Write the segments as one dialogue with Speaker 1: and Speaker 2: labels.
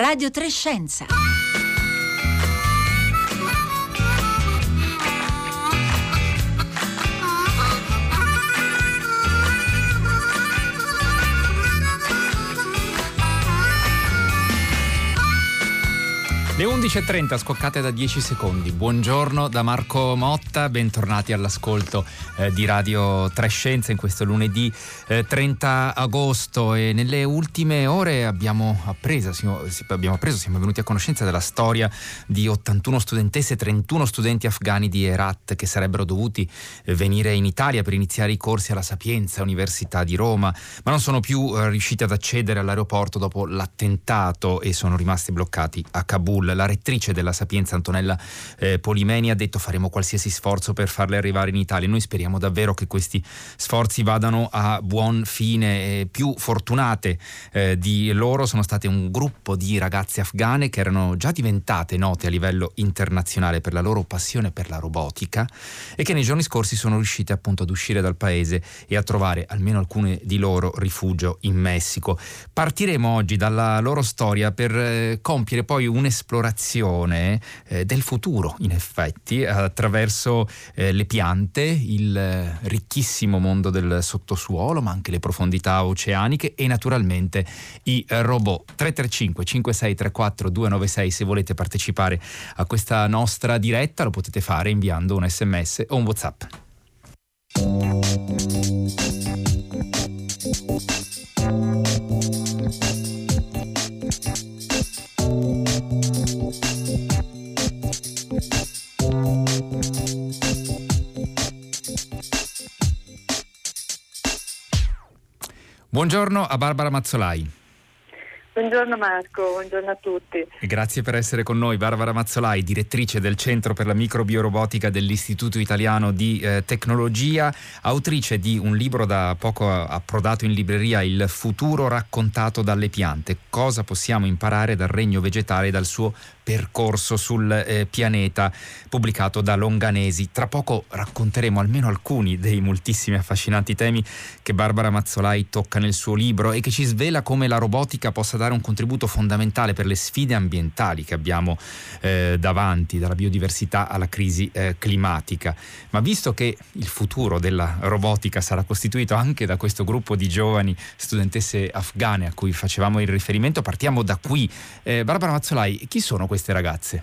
Speaker 1: Radio Trescenza.
Speaker 2: Le 11.30 scoccate da 10 secondi. Buongiorno da Marco Motta, bentornati all'ascolto eh, di Radio Trescenza in questo lunedì eh, 30 agosto. E nelle ultime ore abbiamo appreso, siamo, abbiamo appreso, siamo venuti a conoscenza della storia di 81 studentesse e 31 studenti afghani di Herat che sarebbero dovuti eh, venire in Italia per iniziare i corsi alla Sapienza Università di Roma, ma non sono più eh, riusciti ad accedere all'aeroporto dopo l'attentato e sono rimasti bloccati a Kabul la rettrice della Sapienza Antonella eh, Polimeni ha detto faremo qualsiasi sforzo per farle arrivare in Italia. Noi speriamo davvero che questi sforzi vadano a buon fine. Eh, più fortunate eh, di loro sono state un gruppo di ragazze afghane che erano già diventate note a livello internazionale per la loro passione per la robotica e che nei giorni scorsi sono riuscite appunto ad uscire dal paese e a trovare almeno alcune di loro rifugio in Messico. Partiremo oggi dalla loro storia per eh, compiere poi un'esplorazione esplorazione eh, del futuro, in effetti, attraverso eh, le piante, il eh, ricchissimo mondo del sottosuolo, ma anche le profondità oceaniche e naturalmente i robot. 335 5634 296 se volete partecipare a questa nostra diretta lo potete fare inviando un sms o un whatsapp. Buongiorno a Barbara Mazzolai.
Speaker 3: Buongiorno Marco, buongiorno a tutti.
Speaker 2: Grazie per essere con noi. Barbara Mazzolai, direttrice del Centro per la Microbiorobotica dell'Istituto Italiano di eh, Tecnologia, autrice di un libro da poco approdato in libreria, Il futuro raccontato dalle piante. Cosa possiamo imparare dal regno vegetale e dal suo percorso sul eh, pianeta pubblicato da Longanesi. Tra poco racconteremo almeno alcuni dei moltissimi affascinanti temi che Barbara Mazzolai tocca nel suo libro e che ci svela come la robotica possa dare un contributo fondamentale per le sfide ambientali che abbiamo eh, davanti, dalla biodiversità alla crisi eh, climatica. Ma visto che il futuro della robotica sarà costituito anche da questo gruppo di giovani studentesse afghane a cui facevamo il riferimento, partiamo da qui. Eh, Barbara Mazzolai, chi sono queste queste ragazze?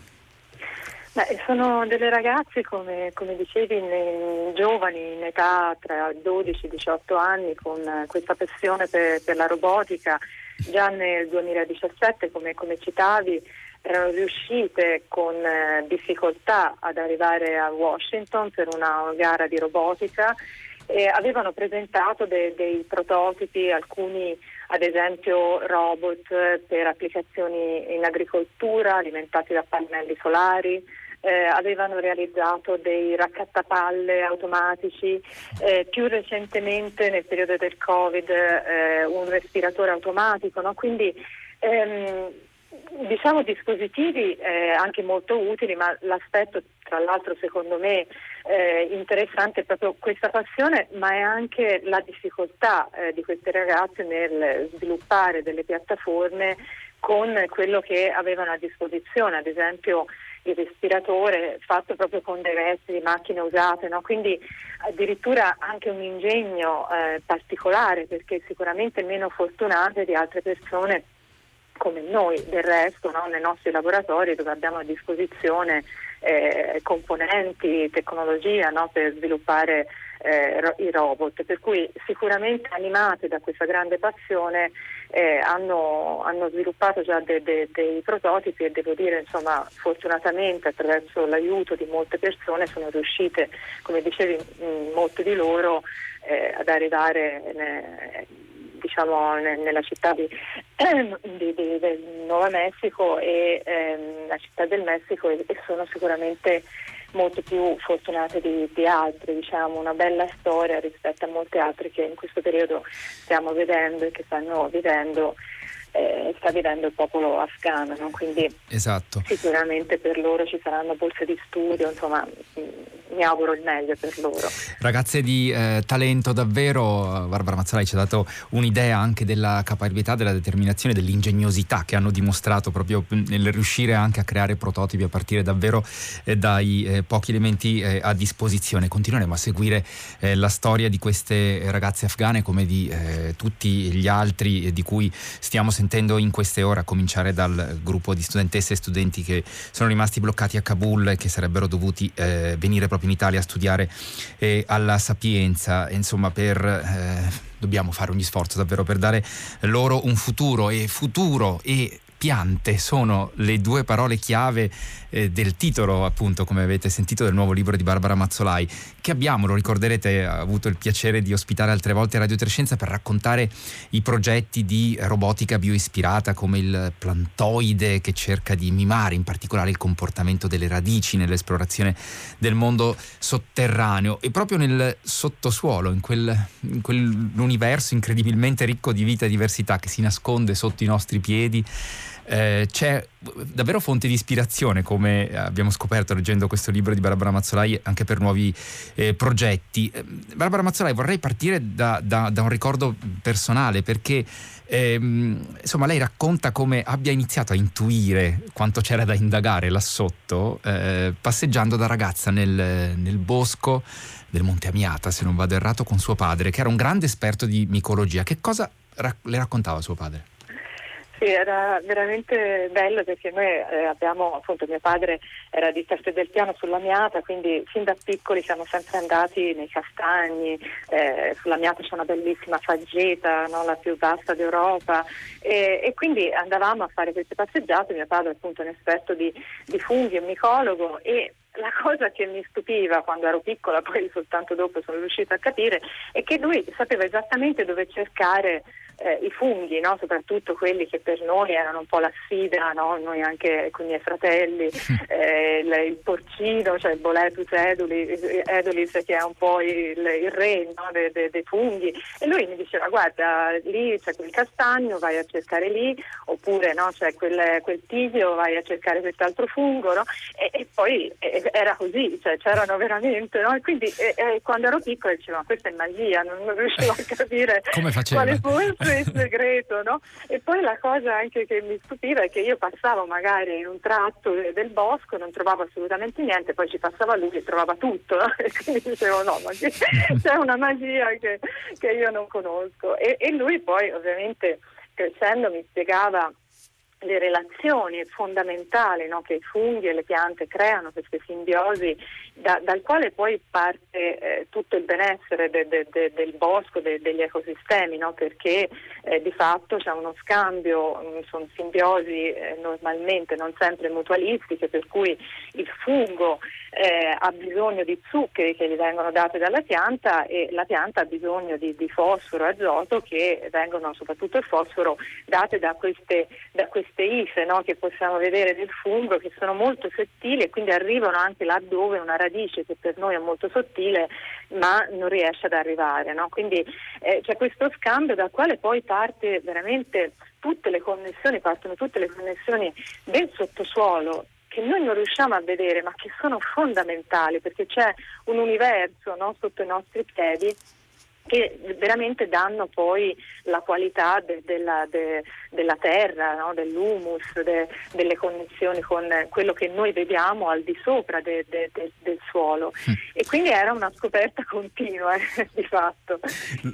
Speaker 3: Beh, sono delle ragazze, come, come dicevi, in, giovani, in età tra 12 e 18 anni, con questa passione per, per, la robotica. Già nel 2017, come, come citavi, erano riuscite con eh, difficoltà ad arrivare a Washington per una gara di robotica e avevano presentato de, dei prototipi, alcuni ad esempio robot per applicazioni in agricoltura alimentati da pannelli solari, eh, avevano realizzato dei raccattapalle automatici, eh, più recentemente nel periodo del Covid eh, un respiratore automatico, no? quindi ehm, diciamo dispositivi eh, anche molto utili, ma l'aspetto tra l'altro secondo me eh, interessante è proprio questa passione, ma è anche la difficoltà eh, di queste ragazze nel sviluppare delle piattaforme con quello che avevano a disposizione, ad esempio il respiratore fatto proprio con dei resti di macchine usate, no? quindi addirittura anche un ingegno eh, particolare perché sicuramente meno fortunate di altre persone come noi del resto no? nei nostri laboratori dove abbiamo a disposizione eh, componenti, tecnologia no? per sviluppare eh, i robot, per cui sicuramente animate da questa grande passione eh, hanno, hanno, sviluppato già de, de, dei prototipi e devo dire insomma fortunatamente attraverso l'aiuto di molte persone sono riuscite, come dicevi, mh, molte di loro eh, ad arrivare eh, diciamo, nella città di, di, di, del Nuovo Messico e ehm, la città del Messico e, e, sono sicuramente molto più fortunate di, di altre, diciamo, una bella storia rispetto a molte altre che in questo periodo stiamo vedendo e che stanno vivendo eh, sta vivendo il popolo afghano, no? quindi
Speaker 2: esatto.
Speaker 3: sicuramente per loro ci saranno borse di studio, insomma mm, mi auguro il meglio per loro.
Speaker 2: Ragazze di eh, talento davvero, Barbara Mazzolai ci ha dato un'idea anche della capacità, della determinazione, dell'ingegnosità che hanno dimostrato proprio nel riuscire anche a creare prototipi a partire davvero eh, dai eh, pochi elementi eh, a disposizione. Continueremo a seguire eh, la storia di queste ragazze afghane come di eh, tutti gli altri di cui stiamo sentendo in queste ore, a cominciare dal gruppo di studentesse e studenti che sono rimasti bloccati a Kabul e che sarebbero dovuti venire proprio in Italia a studiare alla Sapienza. Insomma, per dobbiamo fare ogni sforzo davvero per dare loro un futuro e futuro e piante sono le due parole chiave eh, del titolo, appunto, come avete sentito, del nuovo libro di Barbara Mazzolai, che abbiamo, lo ricorderete, avuto il piacere di ospitare altre volte a Radio Trescenza per raccontare i progetti di robotica bioispirata come il plantoide che cerca di mimare in particolare il comportamento delle radici nell'esplorazione del mondo sotterraneo. E proprio nel sottosuolo, in, quel, in quell'universo incredibilmente ricco di vita e diversità che si nasconde sotto i nostri piedi eh, c'è davvero fonte di ispirazione, come abbiamo scoperto leggendo questo libro di Barbara Mazzolai, anche per nuovi eh, progetti. Eh, Barbara Mazzolai, vorrei partire da, da, da un ricordo personale, perché ehm, insomma lei racconta come abbia iniziato a intuire quanto c'era da indagare là sotto, eh, passeggiando da ragazza nel, nel bosco del Monte Amiata, se non vado errato, con suo padre, che era un grande esperto di micologia. Che cosa ra- le raccontava suo padre?
Speaker 3: Sì, era veramente bello perché noi eh, abbiamo, appunto mio padre era di del Piano sulla Miata, quindi fin da piccoli siamo sempre andati nei castagni, eh, sulla Miata c'è una bellissima faggeta, no? la più vasta d'Europa e, e, quindi andavamo a fare queste passeggiate, mio padre appunto è un esperto di, di funghi, è un micologo e la cosa che mi stupiva quando ero piccola, poi soltanto dopo sono riuscita a capire, è che lui sapeva esattamente dove cercare eh, i funghi, no? soprattutto quelli che per noi erano un po' la sfida, no? noi anche con i miei fratelli, eh, il, il, porcino, cioè il Boletus edulis, edulis, che è un po' il, il re no? dei de, de funghi e lui mi diceva guarda lì c'è quel castagno, vai a cercare lì, oppure c'è quel, quel tizio, vai a cercare quest'altro fungo e, e, poi e, era così, cioè, c'erano veramente e quindi e, quando ero piccola dicevo ma questa è magia, non, non riuscivo a capire quale fosse il segreto, no? E poi la cosa anche che mi stupiva è che io passavo magari in un tratto del bosco, non trovavo assolutamente niente, poi ci passava lui e trovava tutto, no? E quindi dicevo no, ma c'è una magia che, che io non conosco. E, e lui poi ovviamente crescendo mi spiegava le relazioni fondamentali no, che i funghi e le piante creano, queste simbiosi, da, dal quale poi parte eh, tutto il benessere de, de, de, del bosco, degli ecosistemi, no, perché eh, di fatto c'è uno scambio, mh, mm, sono simbiosi eh, normalmente non sempre mutualistiche, per cui il fungo eh, ha bisogno di zuccheri che gli vengono dati dalla pianta e la pianta ha bisogno di, di fosforo e azoto che vengono, soprattutto il fosforo, date da queste, da queste ife no, che possiamo vedere del fungo che sono molto sottili e quindi arrivano anche laddove una radice che per noi è molto sottile ma non riesce ad arrivare. No? Quindi eh, c'è questo scambio dal quale poi parte veramente tutte le connessioni, partono tutte le connessioni del sottosuolo che noi non riusciamo a vedere ma che sono fondamentali perché c'è un universo no, sotto i nostri piedi che veramente danno poi la qualità de, della, de, della, terra, no? dell'humus, de, delle connessioni con quello che noi vediamo al di sopra del suolo. Mm. E quindi era una scoperta continua, eh, di fatto.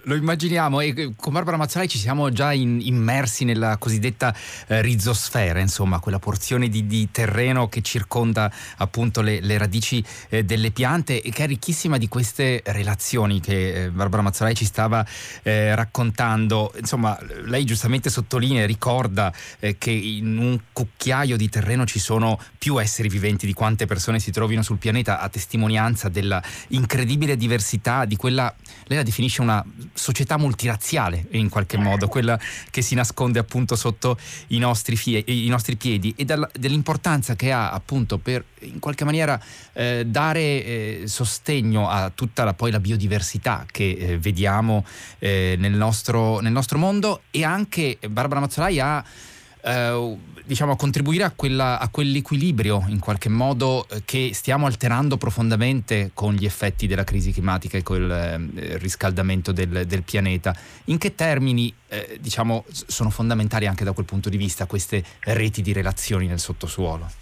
Speaker 2: Lo immaginiamo e eh, con Barbara Mazzolai ci siamo già in, immersi nella cosiddetta eh, rizosfera, insomma, quella porzione di, di, terreno che circonda appunto le, le radici eh, delle piante e che è ricchissima di queste relazioni che eh, Barbara Mazzolai lei ci stava eh, raccontando, insomma, lei giustamente sottolinea e ricorda eh, che in un cucchiaio di terreno ci sono più esseri viventi di quante persone si trovino sul pianeta, a testimonianza della incredibile diversità di quella, lei la definisce una società multirazziale in qualche modo, quella che si nasconde appunto sotto i nostri, fie, i nostri piedi e dalla, dell'importanza che ha appunto per in qualche maniera eh, dare eh, sostegno a tutta la, poi la biodiversità che eh, vediamo vediamo eh, nel, nostro, nel, nostro, mondo e anche Barbara Mazzolai ha eh, diciamo, contribuire a, quella, a, quell'equilibrio in qualche modo eh, che stiamo alterando profondamente con gli effetti della crisi climatica e col eh, riscaldamento del, del, pianeta. In che termini eh, diciamo, sono fondamentali anche da quel punto di vista queste reti di relazioni nel sottosuolo?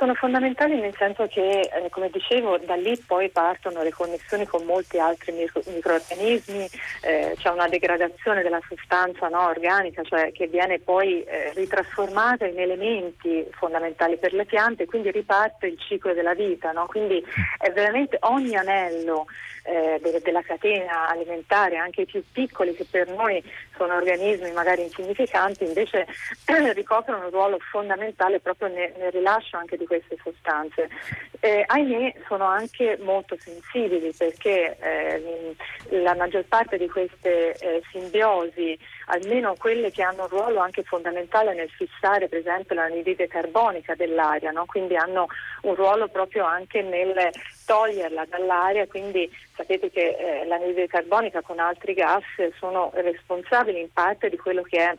Speaker 3: Sono fondamentali nel senso che, eh, come dicevo, da lì poi partono le connessioni con molti altri micro- microorganismi, eh, c'è una degradazione della sostanza no, organica, cioè che viene poi eh, ritrasformata in elementi fondamentali per le piante, quindi riparte il ciclo della vita. No? Quindi è veramente ogni anello eh, de- della catena alimentare, anche i più piccoli che per noi sono organismi magari insignificanti, invece ricoprono un ruolo fondamentale proprio nel, nel rilascio anche di queste sostanze. Eh, ahimè sono anche molto sensibili perché eh, la maggior parte di queste eh, simbiosi, almeno quelle che hanno un ruolo anche fondamentale nel fissare per esempio l'anidride carbonica dell'aria, no? quindi hanno un ruolo proprio anche nel toglierla dall'aria, quindi sapete che eh, l'anidride carbonica con altri gas sono responsabili in parte di quello che è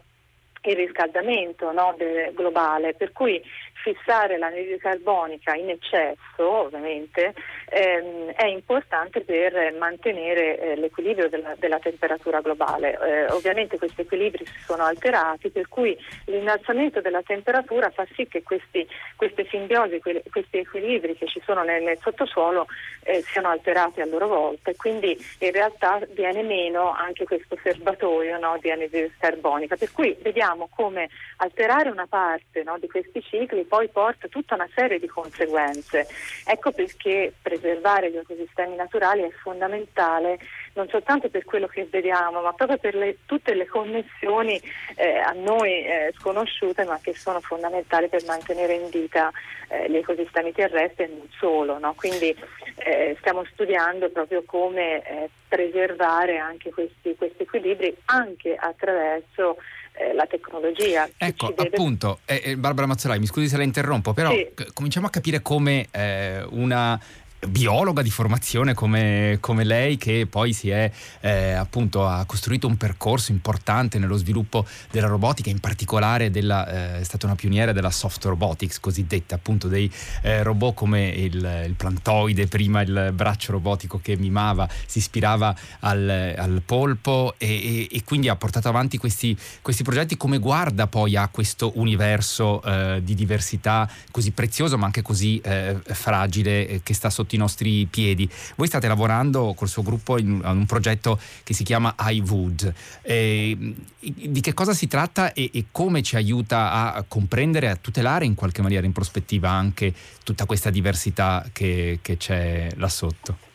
Speaker 3: il riscaldamento no, globale, per cui fissare l'anidride carbonica in eccesso ovviamente ehm, è importante per mantenere eh, l'equilibrio della, della, temperatura globale. Eh, ovviamente questi equilibri si sono alterati per cui l'innalzamento della temperatura fa sì che questi, queste simbiosi, que- questi equilibri che ci sono nel, nel sottosuolo eh, siano alterati a loro volta e quindi in realtà viene meno anche questo serbatoio no, di anidride carbonica. Per cui vediamo come alterare una parte no, di questi cicli poi porta tutta una serie di conseguenze. Ecco perché preservare gli ecosistemi naturali è fondamentale non soltanto per quello che vediamo, ma proprio per le, tutte le connessioni eh, a noi eh, sconosciute, ma che sono fondamentali per mantenere in vita eh, gli ecosistemi terrestri e non solo. No? Quindi eh, stiamo studiando proprio come eh, preservare anche questi, questi equilibri anche attraverso eh, la tecnologia.
Speaker 2: Ecco, appunto, eh, eh, Barbara Mazzolai, mi scusi se la interrompo, però sì. c- cominciamo a capire come eh, una biologa di formazione come, come, lei che poi si è eh, appunto ha costruito un percorso importante nello sviluppo della robotica in particolare della, eh, è stata una pioniera della soft robotics cosiddetta appunto dei eh, robot come il, il, plantoide prima il braccio robotico che mimava si ispirava al, al polpo e, e, e, quindi ha portato avanti questi, questi, progetti. Come guarda poi a questo universo eh, di diversità così prezioso ma anche così eh, fragile eh, che sta sotto sotto i nostri piedi. Voi state lavorando col suo gruppo in, un progetto che si chiama iWood. Eh, di che cosa si tratta e, e, come ci aiuta a comprendere, a tutelare in qualche maniera in prospettiva anche tutta questa diversità che, che c'è là sotto?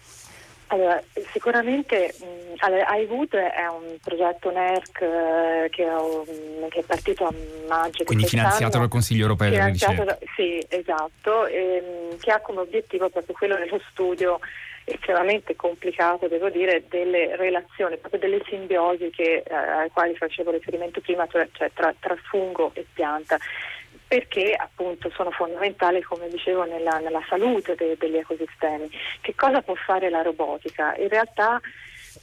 Speaker 3: Allora, sicuramente iWood è un progetto NERC eh, che, um, che, è partito a maggio.
Speaker 2: Quindi finanziato dal Consiglio europeo della ricerca.
Speaker 3: Sì, esatto, ehm, che ha come obiettivo proprio quello dello studio estremamente complicato, devo dire, delle relazioni, proprio delle simbiosi che, eh, alle quali facevo riferimento prima, cioè tra, tra fungo e pianta perché appunto sono fondamentali, come dicevo, nella, nella salute de, degli ecosistemi. Che cosa può fare la robotica? In realtà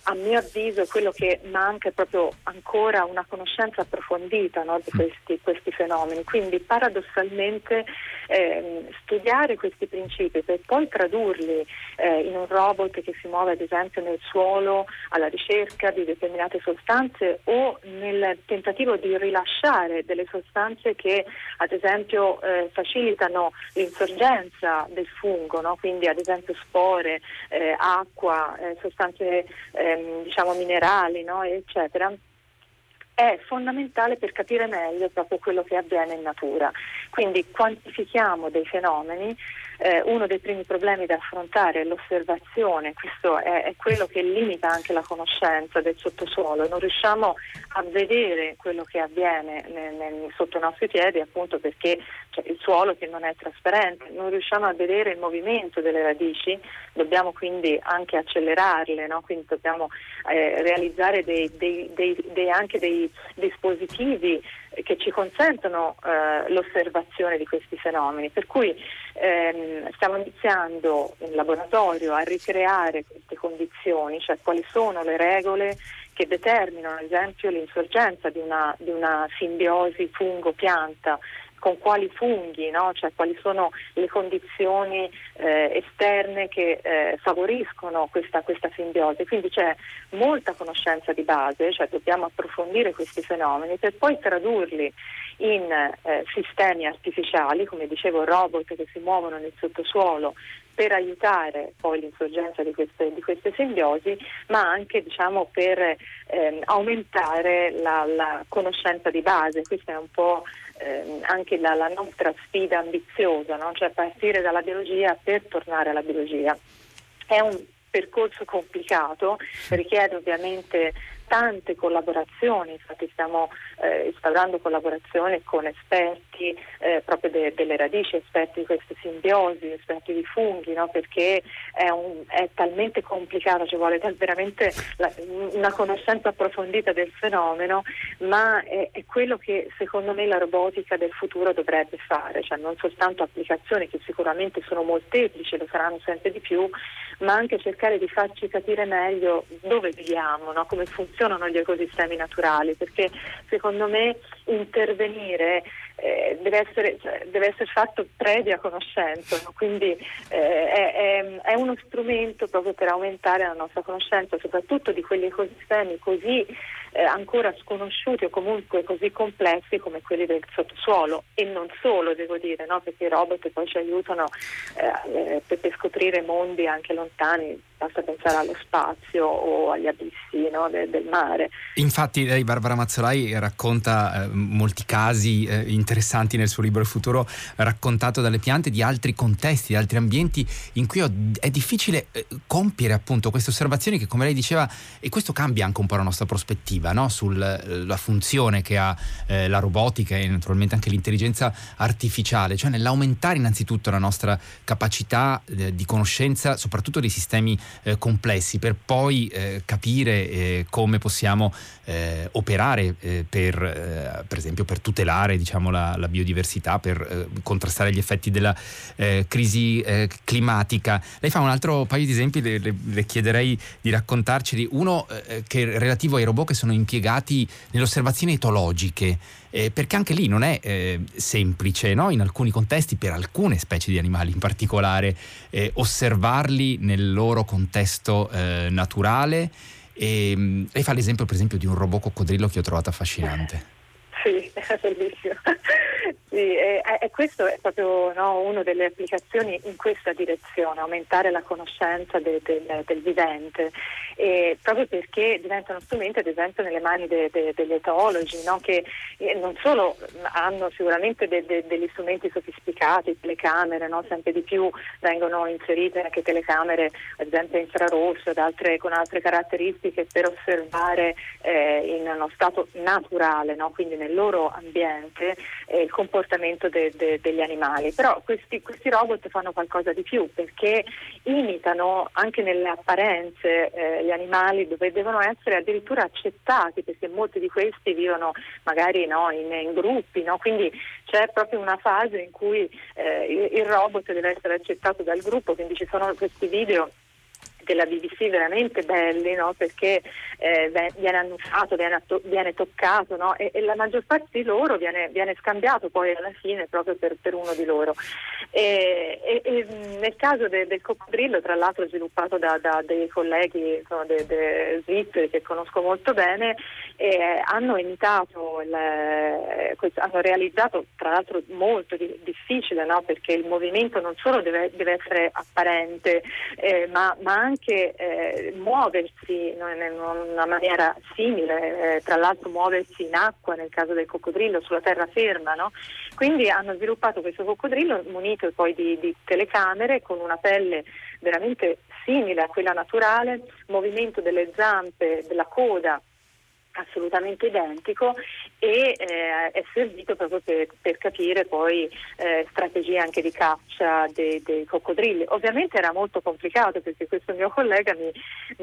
Speaker 3: a mio avviso quello che manca è proprio ancora una conoscenza approfondita no, di questi, questi, fenomeni, quindi paradossalmente eh, studiare questi principi per poi tradurli eh, in un robot che si muove ad esempio nel suolo alla ricerca di determinate sostanze o nel tentativo di rilasciare delle sostanze che ad esempio eh, facilitano l'insorgenza del fungo, no? quindi ad esempio spore, eh, acqua, eh, sostanze ehm, diciamo minerali, no? eccetera è fondamentale per capire meglio proprio quello che avviene in natura. Quindi quantifichiamo dei fenomeni eh, uno dei primi problemi da affrontare è l'osservazione, questo è, è, quello che limita anche la conoscenza del sottosuolo, non riusciamo a vedere quello che avviene nel, nel, sotto i nostri piedi appunto perché cioè, il suolo che non è trasparente, non riusciamo a vedere il movimento delle radici, dobbiamo quindi anche accelerarle, no? quindi dobbiamo eh, realizzare dei, dei, dei, anche dei dispositivi che ci consentono eh, l'osservazione osservazione di questi fenomeni. Per cui ehm, stiamo iniziando in laboratorio a ricreare queste condizioni, cioè quali sono le regole che determinano ad esempio l'insorgenza di una, di una simbiosi fungo-pianta con quali funghi, no? cioè quali sono le condizioni eh, esterne che eh, favoriscono questa, questa, simbiosi. Quindi c'è molta conoscenza di base, cioè dobbiamo approfondire questi fenomeni per poi tradurli in eh, sistemi artificiali, come dicevo robot che si muovono nel sottosuolo per aiutare poi l'insorgenza di queste, di queste simbiosi, ma anche diciamo, per ehm, aumentare la, la, conoscenza di base. Questa è un po' ehm, anche la, la, nostra sfida ambiziosa, no? cioè partire dalla biologia per tornare alla biologia. È un percorso complicato, richiede ovviamente tante collaborazioni, infatti stiamo eh, instaurando collaborazioni con esperti eh, proprio de- delle radici, esperti di queste simbiosi, esperti di funghi, no? perché è, un, è, talmente complicato, ci vuole veramente la, una conoscenza approfondita del fenomeno, ma è, è, quello che secondo me la robotica del futuro dovrebbe fare, cioè non soltanto applicazioni che sicuramente sono molteplici, lo saranno sempre di più, ma anche cercare di farci capire meglio dove viviamo, no? come funzionano gli ecosistemi naturali, perché secondo me intervenire eh, deve, essere, cioè, deve, essere, fatto previa conoscenza, no? quindi eh, è, è, uno strumento proprio per aumentare la nostra conoscenza, soprattutto di quegli ecosistemi così eh, ancora sconosciuti o comunque così complessi come quelli del sottosuolo e non solo devo dire, no? perché i robot poi ci aiutano eh, per, per, scoprire mondi anche lontani, basta pensare allo spazio o agli abissi no? del, del, mare.
Speaker 2: Infatti lei Barbara Mazzolai racconta eh, molti casi eh, interessanti nel suo libro Il futuro raccontato dalle piante di altri contesti, di altri ambienti in cui è difficile eh, compiere appunto queste osservazioni che come lei diceva e questo cambia anche un po' la nostra prospettiva positiva no? sulla eh, funzione che ha eh, la robotica e naturalmente anche l'intelligenza artificiale, cioè nell'aumentare innanzitutto la nostra capacità eh, di conoscenza soprattutto dei sistemi eh, complessi per poi eh, capire eh, come possiamo operare per, per esempio per tutelare diciamo, la, la, biodiversità, per contrastare gli effetti della crisi climatica. Lei fa un altro paio di esempi, le, le, le chiederei di raccontarceli. Uno che è relativo ai robot che sono impiegati nelle osservazioni etologiche, eh, perché anche lì non è eh, semplice, no? in alcuni contesti, per alcune specie di animali in particolare, eh, osservarli nel loro contesto eh, naturale. E, mm, lei fa l'esempio, per esempio, di un robot coccodrillo che ho trovato affascinante.
Speaker 3: Sì, è bellissimo. Sì, e, e, questo è proprio no, una delle applicazioni in questa direzione, aumentare la conoscenza de, de, del vivente, e proprio perché diventano strumenti ad esempio nelle mani de, degli etologi, no, che eh, non solo hanno sicuramente degli strumenti sofisticati, telecamere, no, sempre di più vengono inserite anche telecamere ad esempio infrarosso altre, con altre caratteristiche per osservare eh, in uno stato naturale, quindi nel loro ambiente, eh, il comportamento comportamento de, de, degli animali, però questi, questi, robot fanno qualcosa di più perché imitano anche nelle apparenze eh, gli animali dove devono essere addirittura accettati perché molti di questi vivono magari no, in, in, gruppi, no? quindi c'è proprio una fase in cui eh, il, il robot deve essere accettato dal gruppo, quindi ci sono questi video della BBC veramente belli no? perché eh, viene annunciato, viene, atto- viene toccato no? e, e, la maggior parte di loro viene, viene scambiato poi alla fine proprio per, per uno di loro. E, e, nel caso de, del coccodrillo, tra l'altro sviluppato da, da dei colleghi insomma, de, de svizzeri che conosco molto bene, eh, hanno imitato, il, questo, hanno realizzato tra l'altro molto di, difficile no? perché il movimento non solo deve, deve essere apparente eh, ma, ma anche anche eh, muoversi in una maniera simile, eh, tra l'altro muoversi in acqua nel caso del coccodrillo sulla terraferma. No? Quindi hanno sviluppato questo coccodrillo munito poi di, di telecamere con una pelle veramente simile a quella naturale, movimento delle zampe, della coda assolutamente identico e eh, è servito proprio per, per capire poi eh, strategie anche di caccia dei, dei, coccodrilli. Ovviamente era molto complicato perché questo mio collega mi,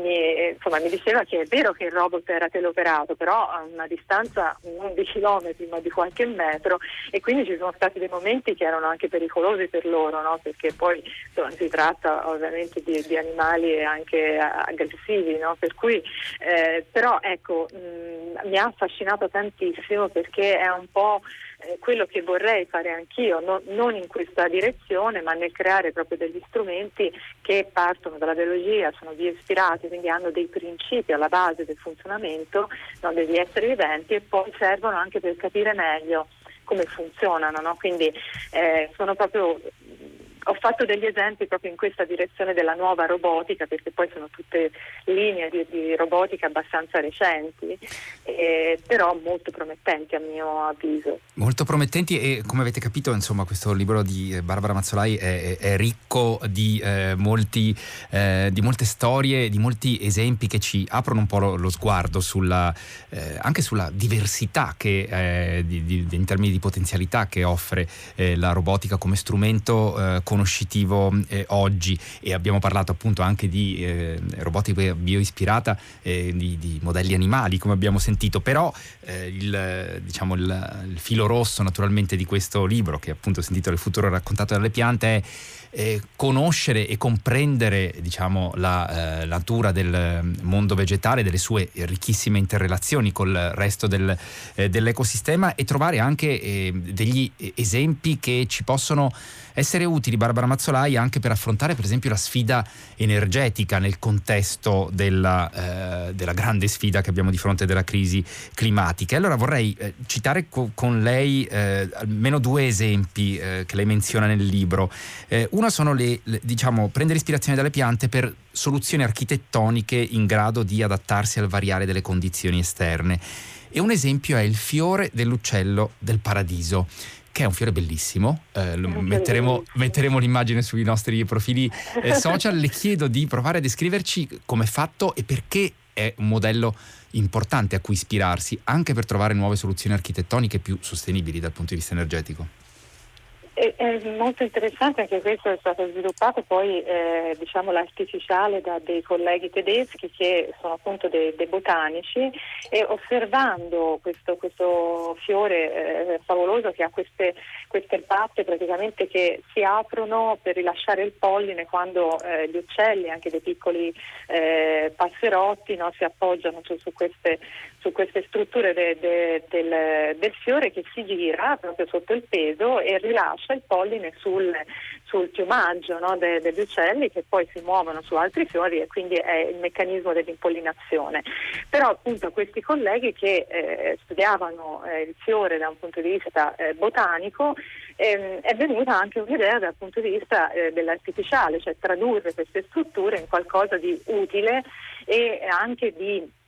Speaker 3: mi, insomma, mi, diceva che è vero che il robot era teleoperato, però a una distanza non di chilometri ma di qualche metro e quindi ci sono stati dei momenti che erano anche pericolosi per loro, no? perché poi insomma, si tratta ovviamente di, di animali anche aggressivi, no? per cui, eh, però ecco, mh, mi ha affascinato tantissimo perché è un po' eh, quello che vorrei fare anch'io, no, non in questa direzione, ma nel creare proprio degli strumenti che partono dalla biologia, sono bioispirati, quindi hanno dei principi alla base del funzionamento no, degli esseri viventi e poi servono anche per capire meglio come funzionano. No? Quindi eh, sono proprio ho fatto degli esempi proprio in questa direzione della nuova robotica, perché poi sono tutte linee di, di robotica abbastanza recenti, eh, però molto promettenti a mio avviso.
Speaker 2: Molto promettenti e come avete capito, insomma, questo libro di Barbara Mazzolai è, è ricco di, eh, molti, eh, di, molte storie, di molti esempi che ci aprono un po' lo, lo sguardo sulla, eh, anche sulla diversità che, eh, di, in termini di potenzialità che offre eh, la robotica come strumento conoscitivo eh, oggi. E abbiamo parlato appunto anche di eh, robotica bioispirata, eh, di, di, modelli animali come abbiamo sentito, però eh, il, diciamo, il, il, filo rosso naturalmente di questo libro che appunto si intitola Il futuro raccontato dalle piante è eh, conoscere e comprendere diciamo, la eh, natura del mondo vegetale, delle sue ricchissime interrelazioni col resto del, dell'ecosistema e trovare anche degli esempi che ci possono essere utili, Barbara Mazzolai, anche per affrontare per esempio la sfida energetica nel contesto della, eh, della grande sfida che abbiamo di fronte della crisi climatica. Allora vorrei eh, citare co- con lei almeno due esempi che lei menziona nel libro. Una sono le, le, diciamo, prendere ispirazione dalle piante per soluzioni architettoniche in grado di adattarsi al variare delle condizioni esterne. E un esempio è il fiore dell'uccello del paradiso che è un fiore bellissimo, eh, metteremo, metteremo, l'immagine sui nostri profili eh, social, le chiedo di provare a descriverci come è fatto e perché è un modello importante a cui ispirarsi, anche per trovare nuove soluzioni architettoniche più sostenibili dal punto di vista energetico.
Speaker 3: È, è, molto interessante anche questo è stato sviluppato poi eh, diciamo l'artificiale da dei colleghi tedeschi che sono appunto dei, dei botanici e osservando questo, questo fiore eh, favoloso che ha queste, queste patte praticamente che si aprono per rilasciare il polline quando eh, gli uccelli, anche dei piccoli eh, passerotti no, si appoggiano su, su, queste, su queste, strutture de, de, del, del fiore che si gira proprio sotto il peso e rilascia lascia il polline sul, sul piumaggio no, de, degli uccelli che poi si muovono su altri fiori e quindi è il meccanismo dell'impollinazione. Però appunto questi colleghi che eh, studiavano eh, il fiore da un punto di vista eh, botanico ehm, è venuta anche un'idea dal punto di vista eh, dell'artificiale, cioè tradurre queste strutture in qualcosa di utile e anche di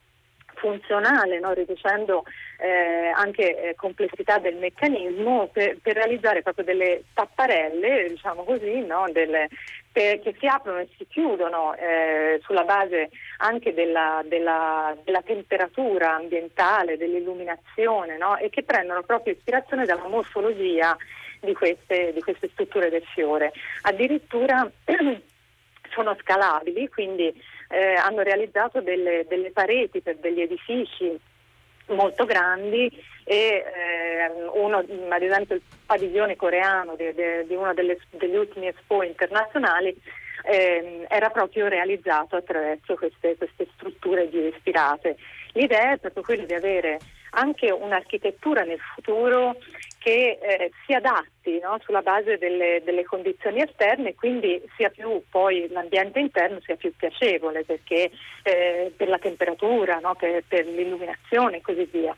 Speaker 3: funzionale, no? riducendo eh, anche eh, complessità del meccanismo per, per, realizzare proprio delle tapparelle, diciamo così, no? delle, per, che si aprono e si chiudono eh, sulla base anche della, della, della temperatura ambientale, dell'illuminazione no? e che prendono proprio ispirazione dalla morfologia di queste, di queste strutture del fiore. Addirittura sono scalabili, quindi eh, hanno realizzato delle, delle, pareti per degli edifici molto grandi e eh, uno, ad esempio il padiglione coreano di, di, di una delle, degli ultimi Expo internazionali eh, era proprio realizzato attraverso queste, queste strutture bioispirate. L'idea è proprio quella di avere anche un'architettura nel futuro che eh, si adatti no, sulla base delle, delle, condizioni esterne e quindi sia più poi l'ambiente interno sia più piacevole perché, eh, per la temperatura, no, per, per, l'illuminazione e così via.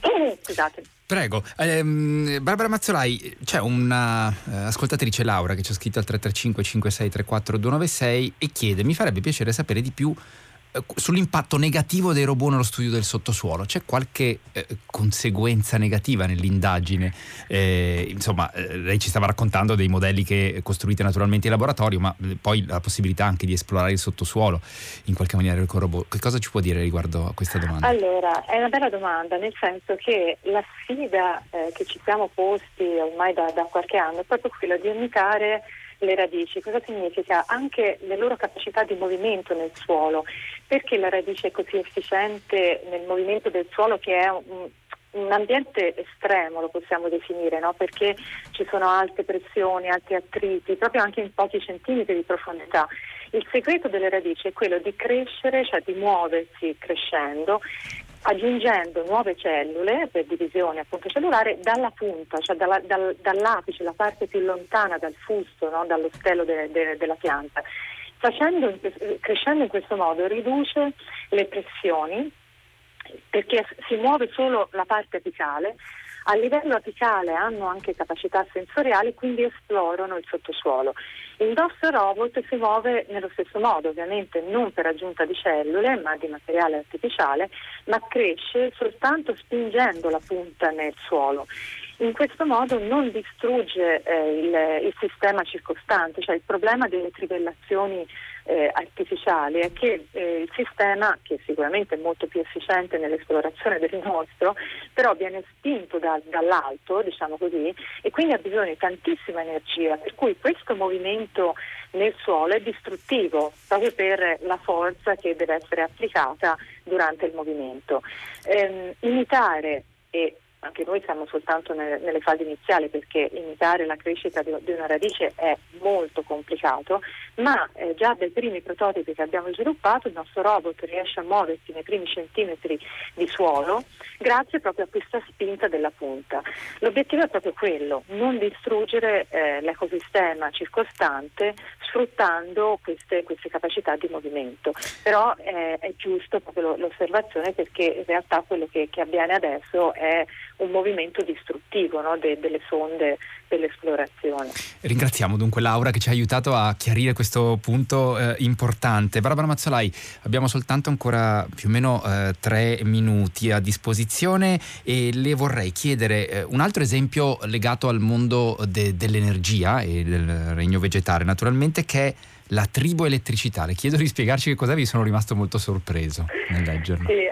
Speaker 3: Scusate.
Speaker 2: Prego, ehm, Barbara Mazzolai, c'è una uh, ascoltatrice Laura che ci ha scritto al 335 5634 296 e chiede mi farebbe piacere sapere di più eh, sull'impatto negativo dei robot nello studio del sottosuolo. C'è qualche eh, conseguenza negativa nell'indagine? Eh, insomma, eh, lei ci stava raccontando dei modelli che costruite naturalmente in laboratorio, ma eh, poi la possibilità anche di esplorare il sottosuolo in qualche maniera con robot. Che cosa ci può dire riguardo a questa domanda?
Speaker 3: Allora, è una bella domanda, nel senso che la sfida eh, che ci siamo posti ormai da, da qualche anno è proprio quella di imitare le radici. Cosa significa? Anche le loro capacità di movimento nel suolo. Perché la radice è così efficiente nel movimento del suolo che è un, un ambiente estremo lo possiamo definire, no? perché ci sono alte pressioni, alti attriti, proprio anche in pochi centimetri di profondità. Il segreto delle radici è quello di crescere, cioè di muoversi crescendo aggiungendo nuove cellule per divisione appunto cellulare dalla punta, cioè dalla, dal, dall'apice, la parte più lontana dal fusto, no? dallo stelo de, de, della pianta. Facendo, crescendo in questo modo riduce le pressioni perché si muove solo la parte apicale a livello apicale hanno anche capacità sensoriali, quindi esplorano il sottosuolo. Il nostro robot si muove nello stesso modo, ovviamente non per aggiunta di cellule, ma di materiale artificiale, ma cresce soltanto spingendo la punta nel suolo. In questo modo non distrugge eh, il, il, sistema circostante, cioè il problema delle trivellazioni eh, artificiali è che eh, il sistema, che sicuramente è molto più efficiente nell'esplorazione del nostro, però viene spinto da, dall'alto, diciamo così, e quindi ha bisogno di tantissima energia, per cui questo movimento nel suolo è distruttivo proprio per la forza che deve essere applicata durante il movimento. Eh, imitare e anche noi siamo soltanto nelle, nelle fasi iniziali perché imitare la crescita di, di una radice è molto complicato, ma eh, già dai primi prototipi che abbiamo sviluppato il nostro robot riesce a muoversi nei primi centimetri di suolo grazie proprio a questa spinta della punta. L'obiettivo è proprio quello, non distruggere eh, l'ecosistema circostante sfruttando queste, queste, capacità di movimento. Però eh, è giusto proprio l'osservazione perché in realtà quello che, che avviene adesso è un movimento distruttivo no, de, delle sonde dell'esplorazione.
Speaker 2: Ringraziamo dunque Laura che ci ha aiutato a chiarire questo punto eh, importante. Barbara Mazzolai, abbiamo soltanto ancora più o meno eh, tre minuti a disposizione e le vorrei chiedere eh, un altro esempio legato al mondo de, dell'energia e del regno vegetale naturalmente che è la triboelettricità. Le chiedo di spiegarci che cos'è, vi sono rimasto molto sorpreso nel leggerlo.
Speaker 3: Sì,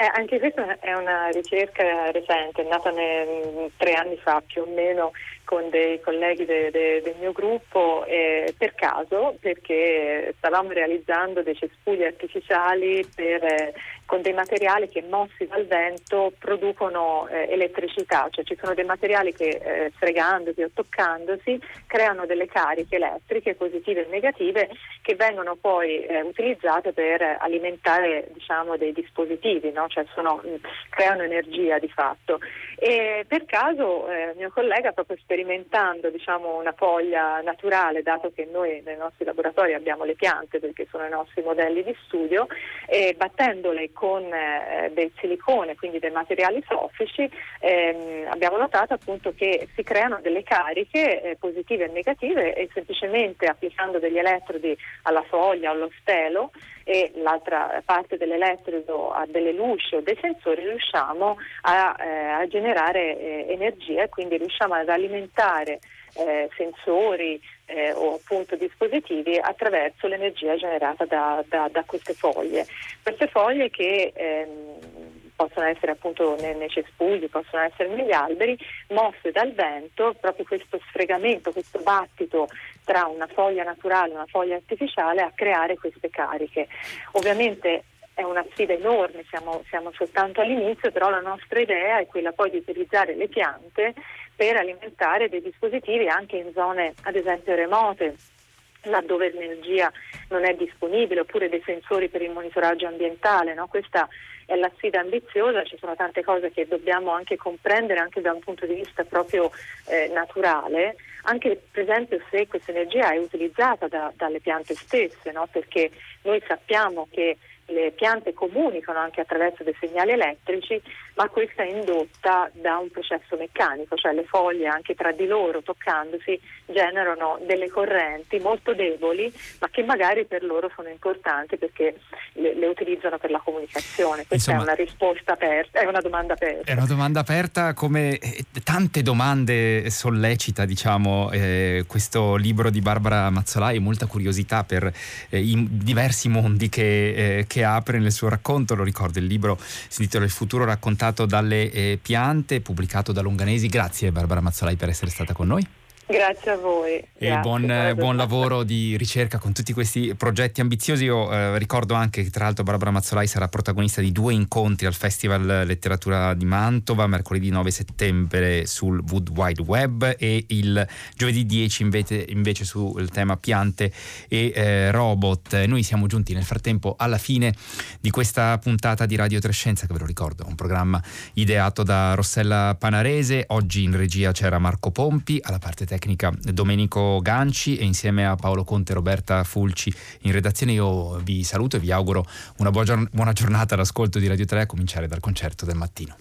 Speaker 3: eh, anche questa è una ricerca recente, nata ne, tre anni fa più o meno con dei colleghi de, de, del mio gruppo eh, per caso perché stavamo realizzando dei cespugli artificiali per, eh, con dei materiali che mossi dal vento producono eh, elettricità, cioè ci sono dei materiali che eh, fregandosi o toccandosi creano delle cariche elettriche positive e negative che vengono poi eh, utilizzate per alimentare diciamo, dei dispositivi, no? cioè sono, creano energia di fatto. E per caso eh, mio collega proprio sperimentando diciamo, una foglia naturale, dato che noi nei nostri laboratori abbiamo le piante perché sono i nostri modelli di studio, e battendole con eh, del silicone, quindi dei materiali soffici, ehm, abbiamo notato appunto che si creano delle cariche eh, positive e negative e semplicemente applicando degli elettrodi alla foglia allo stelo e l'altra parte dell'elettrodo a delle luci o dei sensori riusciamo a, eh, a generare eh, energia e quindi riusciamo ad alimentare eh, sensori eh, o appunto dispositivi attraverso l'energia generata da, da, da queste foglie. Queste foglie che ehm, possono essere appunto nei, nei, cespugli, possono essere negli alberi, mosse dal vento, proprio questo sfregamento, questo battito tra una foglia naturale e una foglia artificiale a creare queste cariche. Ovviamente è una sfida enorme, siamo, siamo, soltanto all'inizio, però la nostra idea è quella poi di utilizzare le piante per alimentare dei dispositivi anche in zone ad esempio remote laddove l'energia non è disponibile, oppure dei sensori per il monitoraggio ambientale. No? Questa è la sfida ambiziosa, ci sono tante cose che dobbiamo anche comprendere anche da un punto di vista proprio eh, naturale, anche per esempio se questa energia è utilizzata da, dalle piante stesse, no? perché noi sappiamo che le piante comunicano anche attraverso dei segnali elettrici, ma questa è indotta da un processo meccanico, cioè le foglie anche tra di loro toccandosi generano delle correnti molto deboli, ma che magari per loro sono importanti perché le, le utilizzano per la comunicazione. Questa Insomma, è una risposta aperta, è una domanda aperta.
Speaker 2: È una domanda aperta come eh, tante domande sollecita, diciamo, eh, questo libro di Barbara Mazzolai, molta curiosità per eh, i diversi mondi che, eh, che, apre nel suo racconto. Lo ricordo, il libro si intitola Il futuro raccontato dalle eh, piante, pubblicato da Longanesi. Grazie Barbara Mazzolai per essere stata con noi.
Speaker 3: Grazie a voi.
Speaker 2: E buon, buon, lavoro di ricerca con tutti questi progetti ambiziosi. Io eh, ricordo anche che tra l'altro Barbara Mazzolai sarà protagonista di due incontri al Festival Letteratura di Mantova, mercoledì 9 settembre sul Wood Wide Web e il giovedì 10 invece, invece sul tema piante e eh, robot. Noi siamo giunti nel frattempo alla fine di questa puntata di Radio Trescenza, che ve lo ricordo, un programma ideato da Rossella Panarese. Oggi in regia c'era Marco Pompi, alla parte tecnica tecnica Domenico Ganci e insieme a Paolo Conte e Roberta Fulci in redazione io vi saluto e vi auguro una buona giornata all'ascolto di Radio 3 a cominciare dal concerto del mattino.